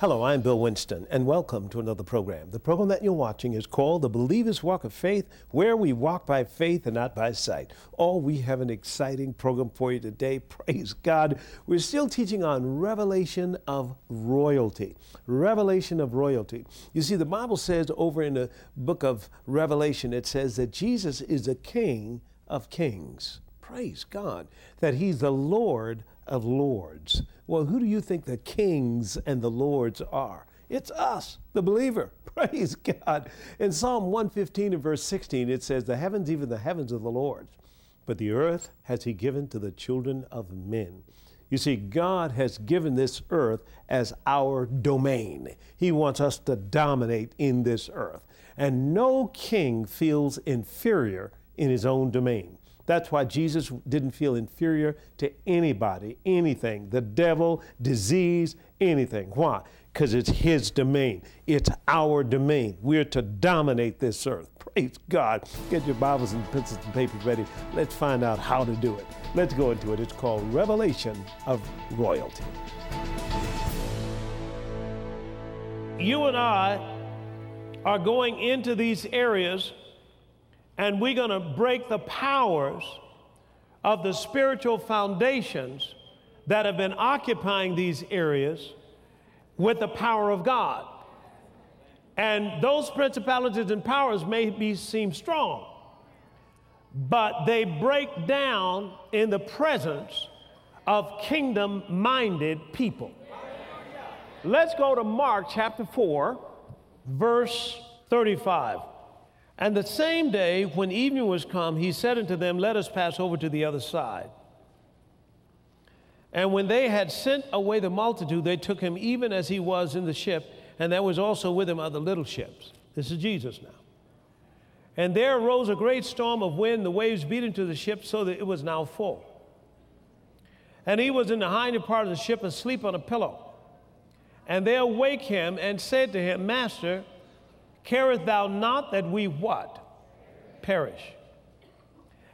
Hello, I'm Bill Winston, and welcome to another program. The program that you're watching is called The Believer's Walk of Faith, where we walk by faith and not by sight. Oh, we have an exciting program for you today. Praise God. We're still teaching on revelation of royalty. Revelation of royalty. You see, the Bible says over in the book of Revelation, it says that Jesus is the King of kings. Praise God. That He's the Lord of lords. Well, who do you think the kings and the lords are? It's us, the believer. Praise God. In Psalm 115 and verse 16, it says, The heavens, even the heavens of the Lord, but the earth has He given to the children of men. You see, God has given this earth as our domain. He wants us to dominate in this earth. And no king feels inferior in his own domain. That's why Jesus didn't feel inferior to anybody, anything, the devil, disease, anything. Why? Because it's his domain. It's our domain. We're to dominate this earth. Praise God. Get your Bibles and pencils and papers ready. Let's find out how to do it. Let's go into it. It's called Revelation of Royalty. You and I are going into these areas and we're going to break the powers of the spiritual foundations that have been occupying these areas with the power of God. And those principalities and powers may be, seem strong, but they break down in the presence of kingdom minded people. Let's go to Mark chapter 4, verse 35. And the same day, when evening was come, he said unto them, Let us pass over to the other side. And when they had sent away the multitude, they took him even as he was in the ship, and there was also with him other little ships. This is Jesus now. And there arose a great storm of wind, the waves beat into the ship so that it was now full. And he was in the hinder part of the ship asleep on a pillow. And they awake him and said to him, Master, Carest thou not that we what? Perish.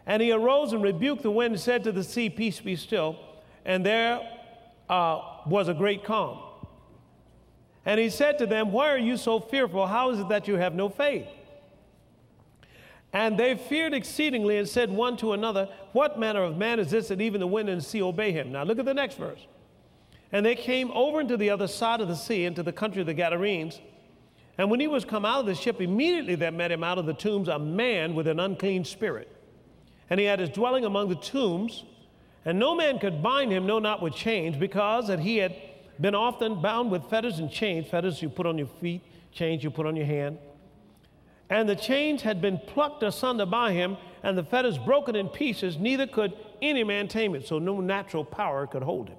And he arose and rebuked the wind and said to the sea, Peace be still. And there uh, was a great calm. And he said to them, Why are you so fearful? How is it that you have no faith? And they feared exceedingly and said one to another, What manner of man is this that even the wind and sea obey him? Now look at the next verse. And they came over into the other side of the sea, into the country of the Gadarenes. And when he was come out of the ship, immediately there met him out of the tombs a man with an unclean spirit. And he had his dwelling among the tombs, and no man could bind him, no, not with chains, because that he had been often bound with fetters and chains, fetters you put on your feet, chains you put on your hand. And the chains had been plucked asunder by him, and the fetters broken in pieces, neither could any man tame it, so no natural power could hold him.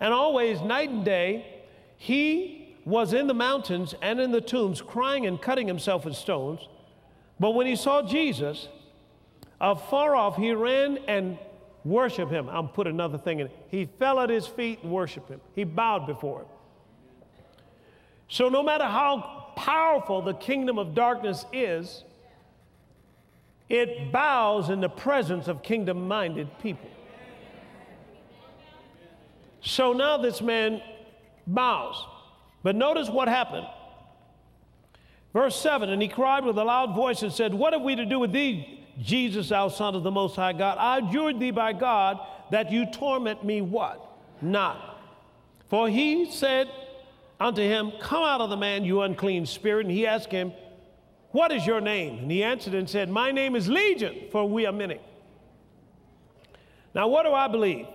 And always, night and day, he was in the mountains and in the tombs, crying and cutting himself with stones. But when he saw Jesus, afar off, he ran and worshiped him. I'll put another thing in. He fell at his feet and worshiped him. He bowed before him. So, no matter how powerful the kingdom of darkness is, it bows in the presence of kingdom minded people. So now this man bows. But notice what happened. Verse 7 And he cried with a loud voice and said, What have we to do with thee, Jesus, thou Son of the Most High God? I adjure thee by God that you torment me what? Not. For he said unto him, Come out of the man, you unclean spirit. And he asked him, What is your name? And he answered and said, My name is Legion, for we are many. Now, what do I believe?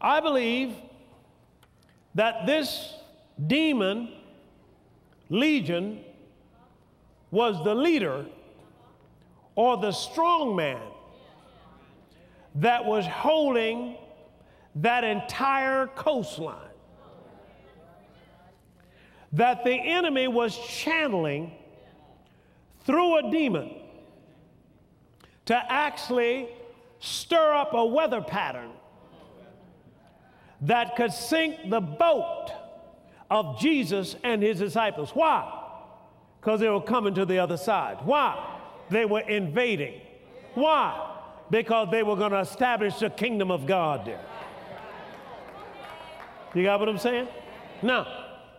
I believe that this demon, Legion, was the leader or the strong man that was holding that entire coastline. That the enemy was channeling through a demon to actually stir up a weather pattern that could sink the boat of Jesus and his disciples. Why? Because they were coming to the other side. Why? They were invading. Why? Because they were going to establish the kingdom of God there. You got what I'm saying? Now,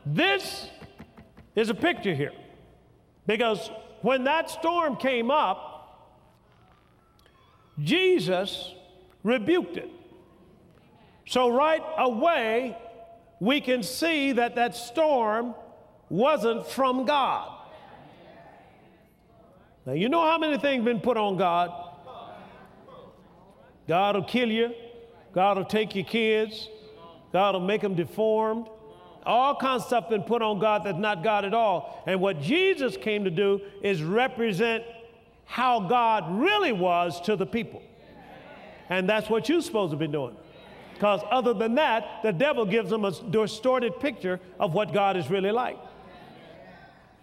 this is a picture here. Because when that storm came up, Jesus rebuked it. So, right away, we can see that that storm wasn't from God. Now, you know how many things been put on God? God will kill you. God will take your kids. God will make them deformed. All kinds of stuff been put on God that's not God at all. And what Jesus came to do is represent how God really was to the people. And that's what you're supposed to be doing. Because other than that, the devil gives them a distorted picture of what God is really like.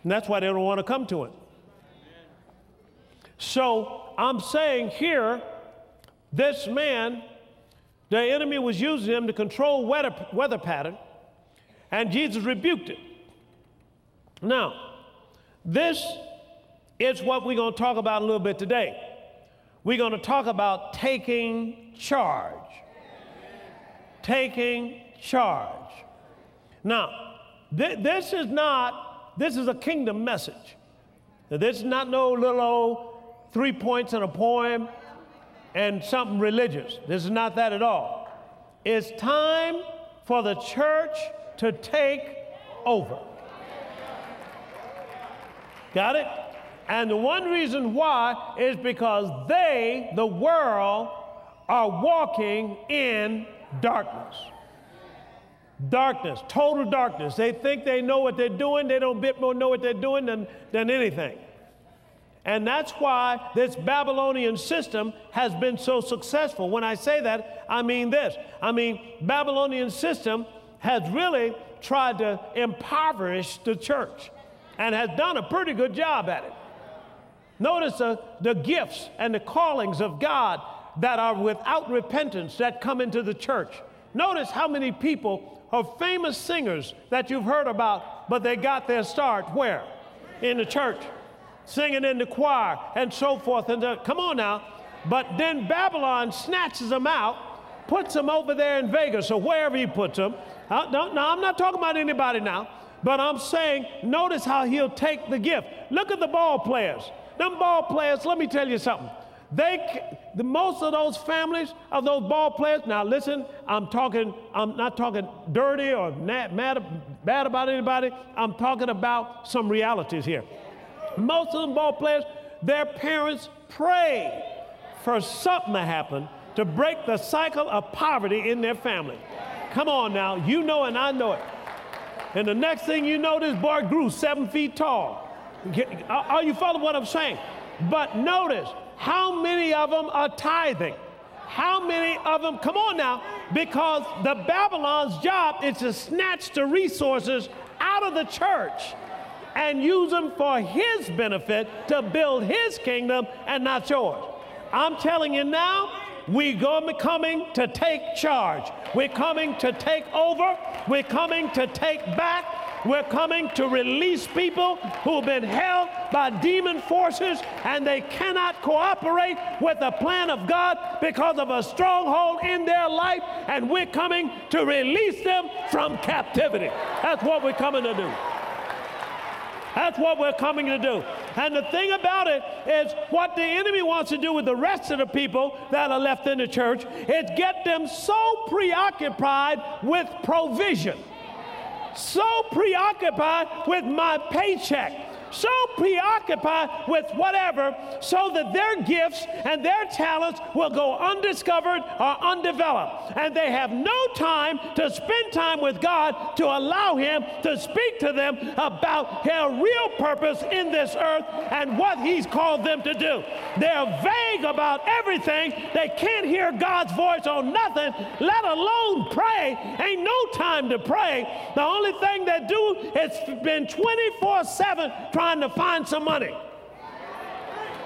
And that's why they don't want to come to Him. So I'm saying here, this man, the enemy was using him to control weather, weather pattern, and Jesus rebuked it. Now, this is what we're going to talk about a little bit today. We're going to talk about taking charge. Taking charge. Now, th- this is not, this is a kingdom message. Now, this is not no little old three points in a poem and something religious. This is not that at all. It's time for the church to take over. Got it? And the one reason why is because they, the world, are walking in darkness. Darkness, total darkness. They think they know what they're doing. They don't bit more know what they're doing than, than anything. And that's why this Babylonian system has been so successful. When I say that, I mean this. I mean, Babylonian system has really tried to impoverish the church and has done a pretty good job at it. Notice the, the gifts and the callings of God that are without repentance that come into the church. Notice how many people are famous singers that you've heard about, but they got their start where? In the church singing in the choir and so forth. And the, come on now. But then Babylon snatches them out, puts them over there in Vegas or wherever he puts them. Uh, no, no, I'm not talking about anybody now, but I'm saying, notice how he'll take the gift. Look at the ball players. Them ball players, let me tell you something. They, the, most of those families of those ball players, now listen, I'm talking, I'm not talking dirty or mad, mad, bad about anybody. I'm talking about some realities here. Most of them ball players, their parents pray for something to happen to break the cycle of poverty in their family. Come on now, you know and I know it. And the next thing you know, this boy grew seven feet tall. Are you following what I'm saying? But notice how many of them are tithing. How many of them, come on now, because the Babylon's job is to snatch the resources out of the church and use them for His benefit to build His kingdom and not yours. I'm telling you now, we're going to be coming to take charge. We're coming to take over. We're coming to take back. We're coming to release people who've been held by demon forces and they cannot cooperate with the plan of God because of a stronghold in their life. And we're coming to release them from captivity. That's what we're coming to do. That's what we're coming to do. And the thing about it is, what the enemy wants to do with the rest of the people that are left in the church is get them so preoccupied with provision, so preoccupied with my paycheck so preoccupied with whatever so that their gifts and their talents will go undiscovered or undeveloped. And they have no time to spend time with God to allow Him to speak to them about their real purpose in this earth and what He's called them to do. They're vague about everything. They can't hear God's voice on nothing, let alone pray. Ain't no time to pray. The only thing they do is spend 24 7 trying to find some money.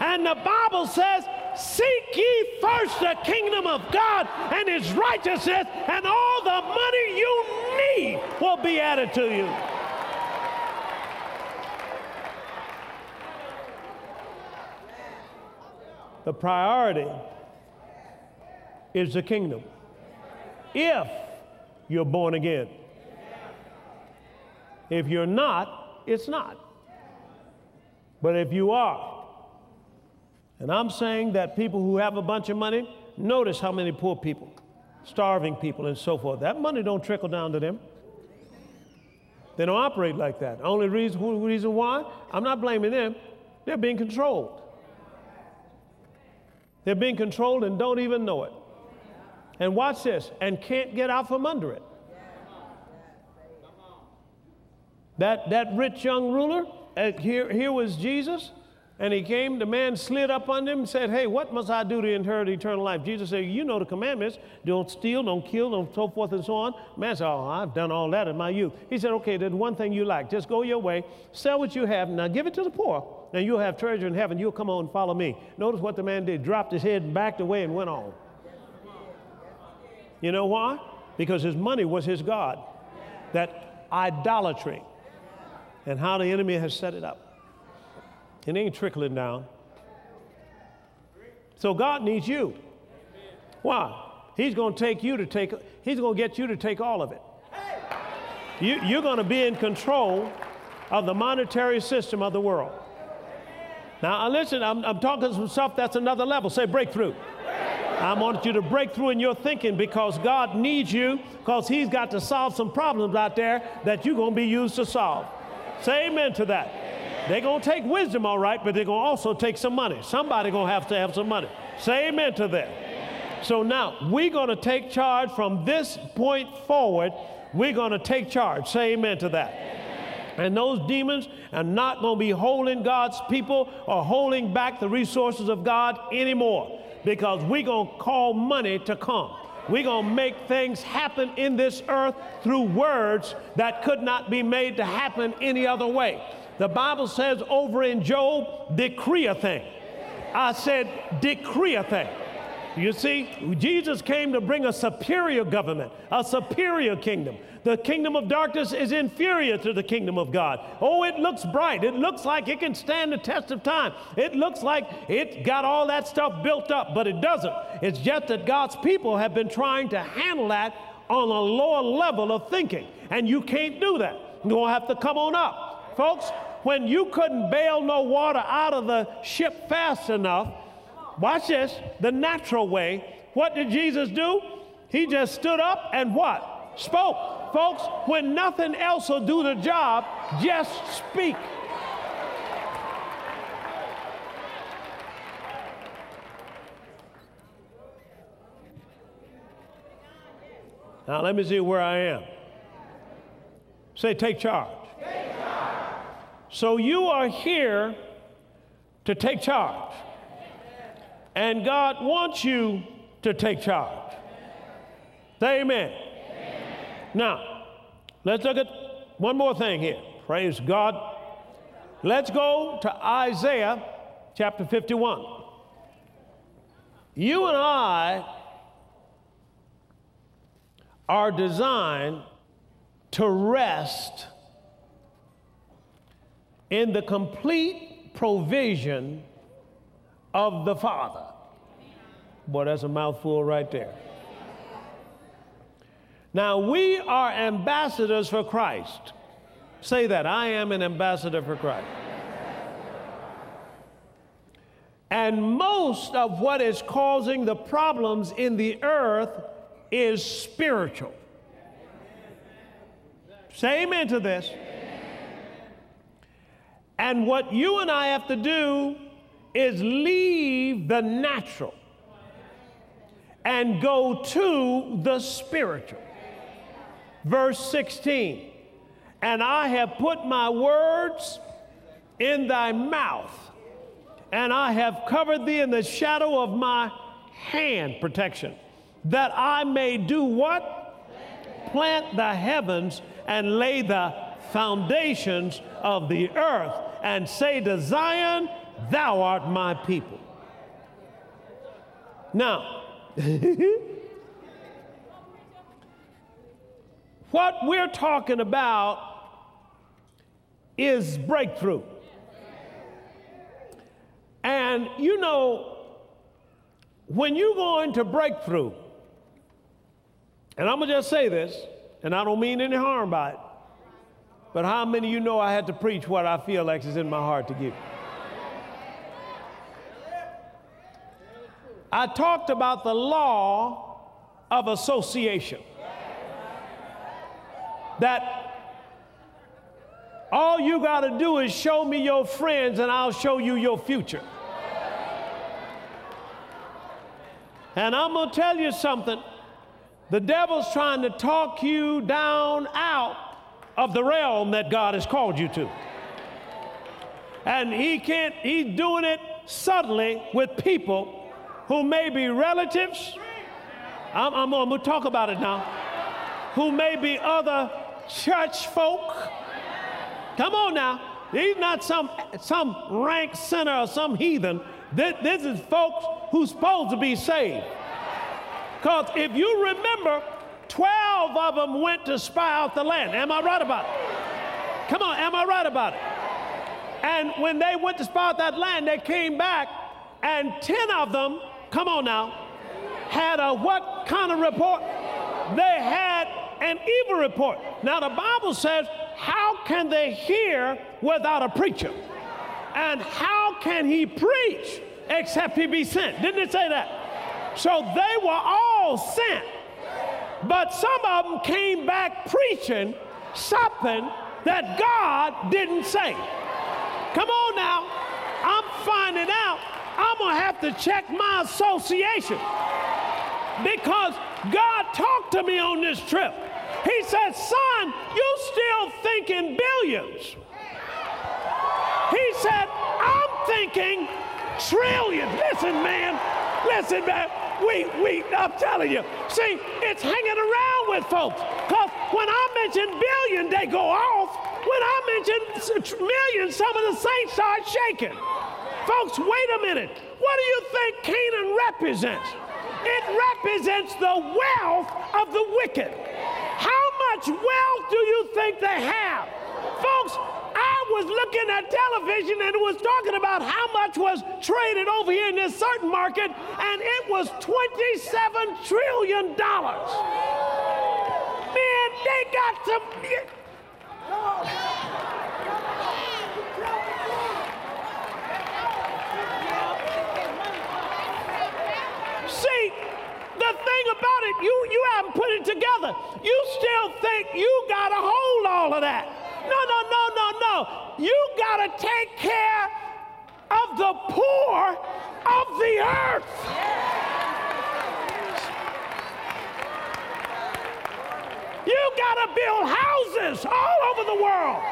And the Bible says, Seek ye first the kingdom of God and his righteousness, and all the money you need will be added to you. The priority is the kingdom. If you're born again. If you're not, it's not. But if you are, and I'm saying that people who have a bunch of money, notice how many poor people, starving people, and so forth. That money don't trickle down to them. They don't operate like that. Only reason, reason why, I'm not blaming them, they're being controlled. They're being controlled and don't even know it. And watch this, and can't get out from under it. That, that rich young ruler, here, here was Jesus, and he came, the man slid up on him and said, Hey, what must I do to inherit eternal life? Jesus said, You know the commandments don't steal, don't kill, don't so forth and so on. Man said, Oh, I've done all that in my youth. He said, Okay, there's one thing you like. Just go your way, sell what you have, now give it to the poor. Now you'll have treasure in heaven. You'll come on and follow me. Notice what the man did dropped his head and backed away and went on. You know why? Because his money was his God. That idolatry and how the enemy has set it up. It ain't trickling down. So God needs you. Why? He's going to take you to take, he's going to get you to take all of it. You, you're going to be in control of the monetary system of the world. Now, uh, listen, I'm, I'm talking some stuff that's another level. Say breakthrough. I want you to break through in your thinking because God needs you because He's got to solve some problems out there that you're going to be used to solve. Say amen to that. They're going to take wisdom, all right, but they're going to also take some money. Somebody going to have to have some money. Say amen to that. So now we're going to take charge from this point forward. We're going to take charge. Say amen to that. And those demons are not going to be holding God's people or holding back the resources of God anymore because we're going to call money to come. We're going to make things happen in this earth through words that could not be made to happen any other way. The Bible says over in Job, decree a thing. I said, decree a thing. You see, Jesus came to bring a superior government, a superior kingdom. The kingdom of darkness is inferior to the kingdom of God. Oh, it looks bright. It looks like it can stand the test of time. It looks like it got all that stuff built up, but it doesn't. It's just that God's people have been trying to handle that on a lower level of thinking, and you can't do that. You're going to have to come on up. Folks, when you couldn't bail no water out of the ship fast enough, watch this, the natural way, what did Jesus do? He just stood up and what? Spoke. Folks, when nothing else will do the job, just speak. Now, let me see where I am. Say, take charge. Take charge. So, you are here to take charge. And God wants you to take charge. Say amen. amen. Now, let's look at one more thing here. Praise God. Let's go to Isaiah chapter 51. You and I are designed to rest in the complete provision of the Father. Boy, that's a mouthful right there. Now, we are ambassadors for Christ. Say that I am an ambassador for Christ. And most of what is causing the problems in the earth is spiritual. Say amen to this. And what you and I have to do is leave the natural and go to the spiritual. Verse 16, and I have put my words in thy mouth, and I have covered thee in the shadow of my hand protection, that I may do what? Plant the heavens and lay the foundations of the earth, and say to Zion, Thou art my people. Now, What we're talking about is breakthrough. And you know, when you go into breakthrough, and I'm gonna just say this, and I don't mean any harm by it, but how many of you know I had to preach what I feel like is in my heart to give? I talked about the law of association. That all you got to do is show me your friends and I'll show you your future. And I'm going to tell you something. The devil's trying to talk you down out of the realm that God has called you to. And he can't, he's doing it subtly with people who may be relatives. I'm, I'm, I'm going to talk about it now. Who may be other church folk. Come on now. He's not some, some rank sinner or some heathen. This, this is folks who's supposed to be saved. Because if you remember, 12 of them went to spy out the land. Am I right about it? Come on, am I right about it? And when they went to spy out that land, they came back, and 10 of them come on now, had a what kind of report? They had an evil report. Now, the Bible says, How can they hear without a preacher? And how can he preach except he be sent? Didn't it say that? So they were all sent. But some of them came back preaching something that God didn't say. Come on now. I'm finding out going to have to check my association because God talked to me on this trip. He said, Son, you still thinking billions. He said, I'm thinking trillions. Listen, man. Listen, man. We, we, I'm telling you. See, it's hanging around with folks. Because when I mention billion, they go off. When I mention million, some of the saints start shaking. Folks, wait a minute. What do you think Canaan represents? It represents the wealth of the wicked. How much wealth do you think they have? Folks, I was looking at television and it was talking about how much was traded over here in this certain market, and it was $27 trillion. Man, they got to. the thing about it, you, you haven't put it together. You still think you got to hold all of that. No, no, no, no, no. You got to take care of the poor of the earth. You got to build houses all over the world.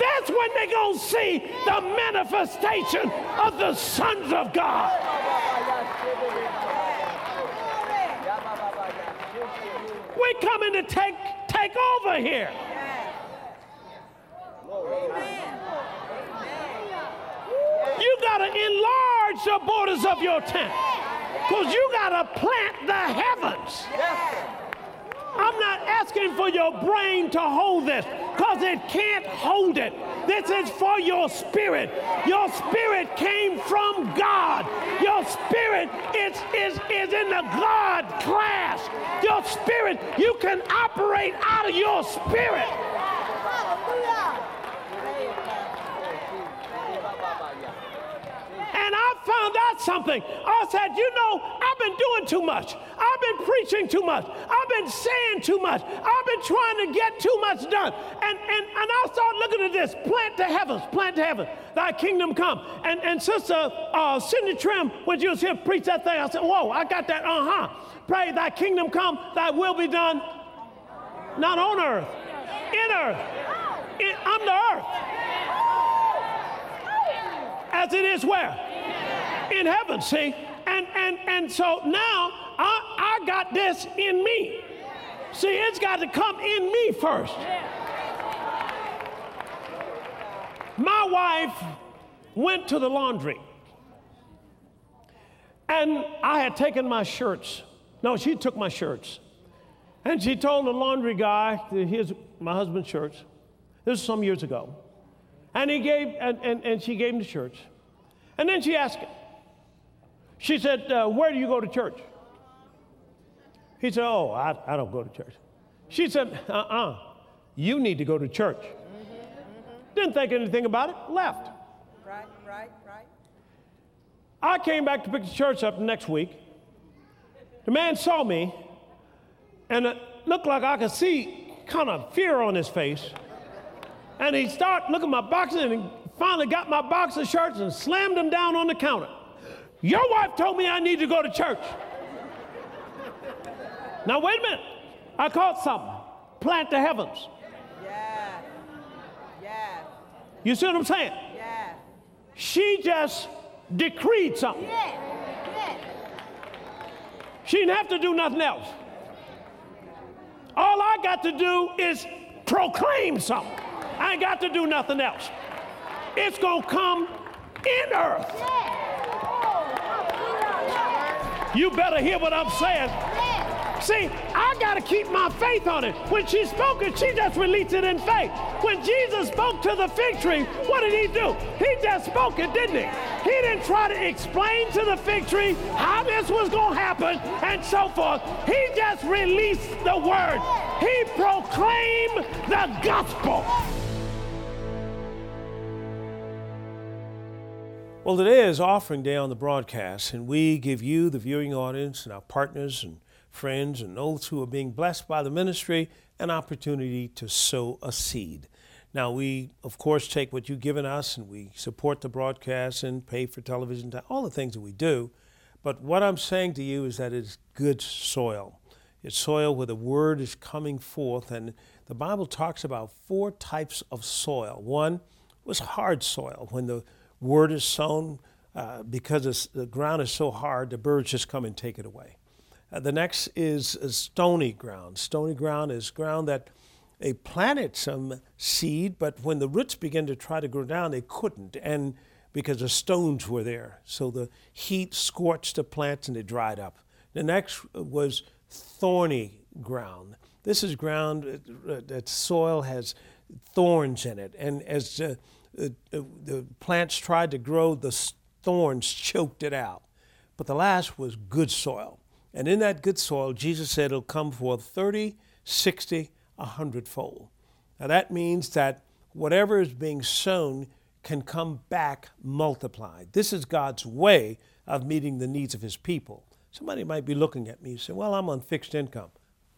That's when they're going to see the manifestation of the sons of God. We're coming to take, take over here. You got to enlarge the borders of your tent because you got to plant the heavens. Asking for your brain to hold this because it can't hold it. This is for your spirit. Your spirit came from God. Your spirit is, is, is in the God class. Your spirit, you can operate out of your spirit. And I found out something. I said, you know, I've been doing too much. I've been preaching too much. Been saying too much. I've been trying to get too much done. And, and, and I started looking at this plant to heavens, plant to heaven, thy kingdom come. And, and Sister uh, Cindy Trimm, when she was here, preach that thing, I said, whoa, I got that, uh huh. Pray, thy kingdom come, thy will be done, not on earth, in earth. In, the earth. As it is where? In heaven, see? And and and so now I, I got this in me. See, it's got to come in me first. My wife went to the laundry. And I had taken my shirts. No, she took my shirts. And she told the laundry guy, here's my husband's shirts. This was some years ago. And he gave, and, and, and she gave him the shirts. And then she asked him, she said, uh, Where do you go to church? He said, Oh, I, I don't go to church. She said, Uh uh-uh, uh you need to go to church. Mm-hmm, mm-hmm. Didn't think anything about it, left. Right, right, right. I came back to pick the church up next week. The man saw me, and it looked like I could see kind of fear on his face. And he started looking at my boxes, and he finally got my box of shirts and slammed them down on the counter. Your wife told me I need to go to church. Now, wait a minute. I caught something. Plant the heavens. Yeah. Yeah. You see what I'm saying? Yeah. She just decreed something. Yeah. Yeah. She didn't have to do nothing else. All I got to do is proclaim something. I ain't got to do nothing else. It's going to come in earth. You better hear what I'm saying. See, I got to keep my faith on it. When she spoke it, she just released it in faith. When Jesus spoke to the fig tree, what did he do? He just spoke it, didn't he? He didn't try to explain to the fig tree how this was going to happen and so forth. He just released the word. He proclaimed the gospel. Well, today is offering day on the broadcast, and we give you, the viewing audience, and our partners and friends and those who are being blessed by the ministry an opportunity to sow a seed. Now, we, of course, take what you've given us and we support the broadcast and pay for television, all the things that we do. But what I'm saying to you is that it's good soil. It's soil where the word is coming forth. And the Bible talks about four types of soil. One was hard soil, when the word is sown, uh, because the ground is so hard, the birds just come and take it away. Uh, the next is, stony ground. Stony ground is ground that they planted some seed, but when the roots began to try to grow down, they couldn't, and because the stones were there. So the heat scorched the plants and they dried up. The next was thorny ground. This is ground uh, that soil has thorns in it, and as uh, the, the plants tried to grow, the thorns choked it out. But the last was good soil. And in that good soil, Jesus said it'll come forth 30, 60, 100 fold. Now that means that whatever is being sown can come back multiplied. This is God's way of meeting the needs of his people. Somebody might be looking at me and say, Well, I'm on fixed income.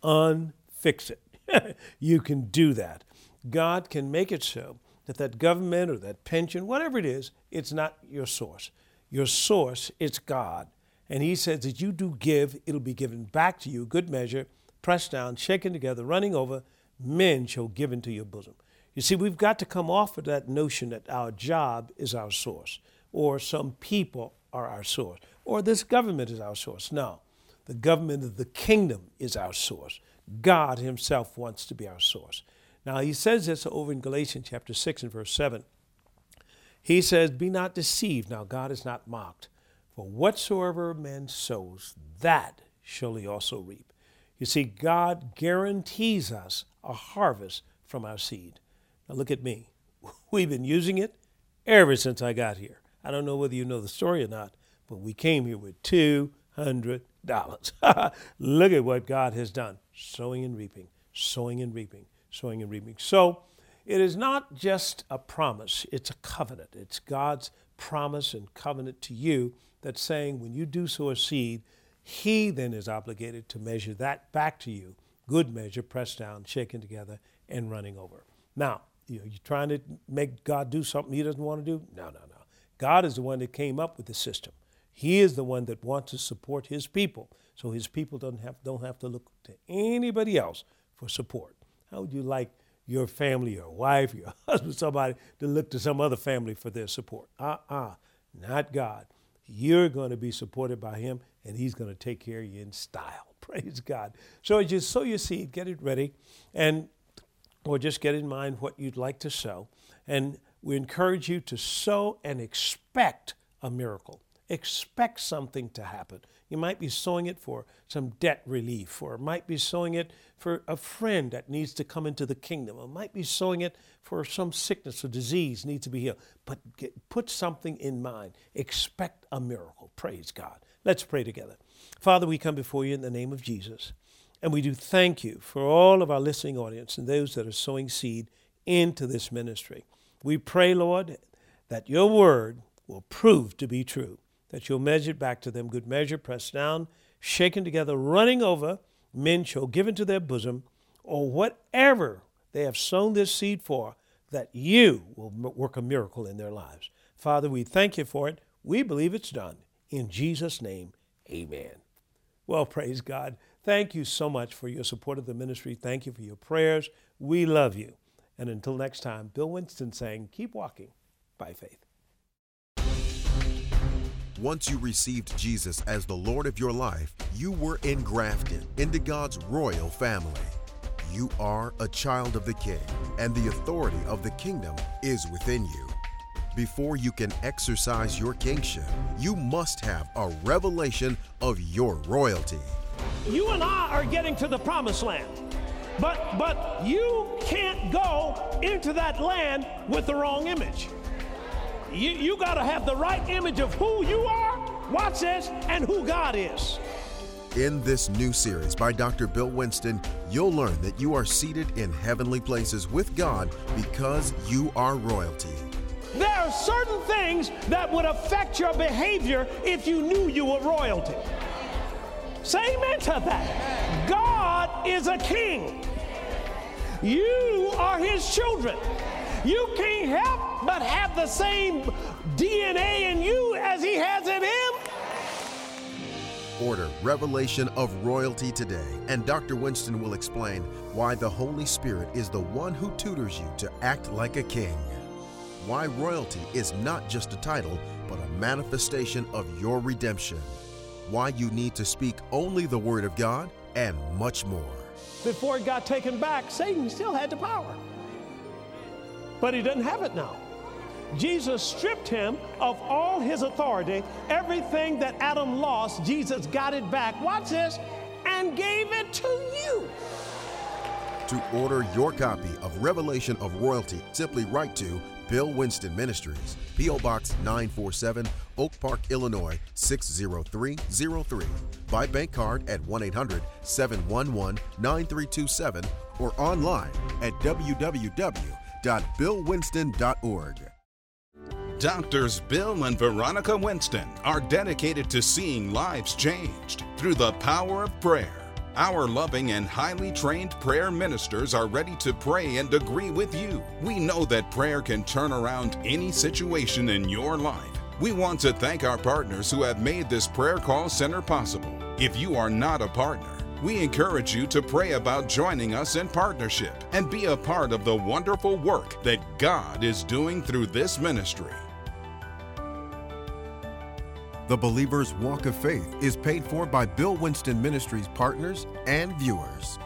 Unfix it. you can do that. God can make it so that that government or that pension, whatever it is, it's not your source. Your source is God. And he says that you do give, it'll be given back to you, good measure, pressed down, shaken together, running over, men shall give into your bosom. You see, we've got to come off of that notion that our job is our source, or some people are our source, or this government is our source. No, the government of the kingdom is our source. God Himself wants to be our source. Now, he says this over in Galatians chapter 6 and verse 7. He says, Be not deceived. Now, God is not mocked. For whatsoever man sows, that shall he also reap. You see, God guarantees us a harvest from our seed. Now, look at me. We've been using it ever since I got here. I don't know whether you know the story or not, but we came here with $200. look at what God has done sowing and reaping, sowing and reaping sowing and reaping. So it is not just a promise, it's a covenant. It's God's promise and covenant to you that's saying when you do sow a seed, He then is obligated to measure that back to you. Good measure, pressed down, shaken together, and running over. Now, you know, you're trying to make God do something He doesn't want to do? No, no, no. God is the one that came up with the system. He is the one that wants to support His people, so His people don't have, don't have to look to anybody else for support. How would you like your family, your wife, your husband, somebody to look to some other family for their support? Uh uh-uh, uh, not God. You're going to be supported by Him, and He's going to take care of you in style. Praise God. So as you sow your seed, get it ready, and or just get in mind what you'd like to sow. And we encourage you to sow and expect a miracle. Expect something to happen. You might be sowing it for some debt relief, or might be sowing it for a friend that needs to come into the kingdom, or might be sowing it for some sickness or disease needs to be healed. But get, put something in mind. Expect a miracle. Praise God. Let's pray together. Father, we come before you in the name of Jesus, and we do thank you for all of our listening audience and those that are sowing seed into this ministry. We pray, Lord, that your word will prove to be true, that you'll measure it back to them, good measure, pressed down, shaken together, running over, men shall give into their bosom, or whatever they have sown this seed for, that you will work a miracle in their lives. Father, we thank you for it. We believe it's done. In Jesus' name, amen. Well, praise God. Thank you so much for your support of the ministry. Thank you for your prayers. We love you. And until next time, Bill Winston saying, keep walking by faith. Once you received Jesus as the Lord of your life, you were engrafted into God's royal family. You are a child of the King, and the authority of the kingdom is within you. Before you can exercise your kingship, you must have a revelation of your royalty. You and I are getting to the promised land. But but you can't go into that land with the wrong image. You, you got to have the right image of who you are, watch this, and who God is. In this new series by Dr. Bill Winston, you'll learn that you are seated in heavenly places with God because you are royalty. There are certain things that would affect your behavior if you knew you were royalty. Say amen to that. God is a king. You are his children. You can't help but have the same DNA in you as he has in him. Order Revelation of Royalty today, and Dr. Winston will explain why the Holy Spirit is the one who tutors you to act like a king. Why royalty is not just a title, but a manifestation of your redemption. Why you need to speak only the Word of God, and much more. Before it got taken back, Satan still had the power. But he doesn't have it now. Jesus stripped him of all his authority. Everything that Adam lost, Jesus got it back. Watch this, and gave it to you. To order your copy of Revelation of Royalty, simply write to Bill Winston Ministries, P.O. Box 947, Oak Park, Illinois 60303. By bank card at 1 800 711 9327 or online at www.billwinston.org. Doctors Bill and Veronica Winston are dedicated to seeing lives changed through the power of prayer. Our loving and highly trained prayer ministers are ready to pray and agree with you. We know that prayer can turn around any situation in your life. We want to thank our partners who have made this prayer call center possible. If you are not a partner, we encourage you to pray about joining us in partnership and be a part of the wonderful work that God is doing through this ministry. The Believer's Walk of Faith is paid for by Bill Winston Ministries partners and viewers.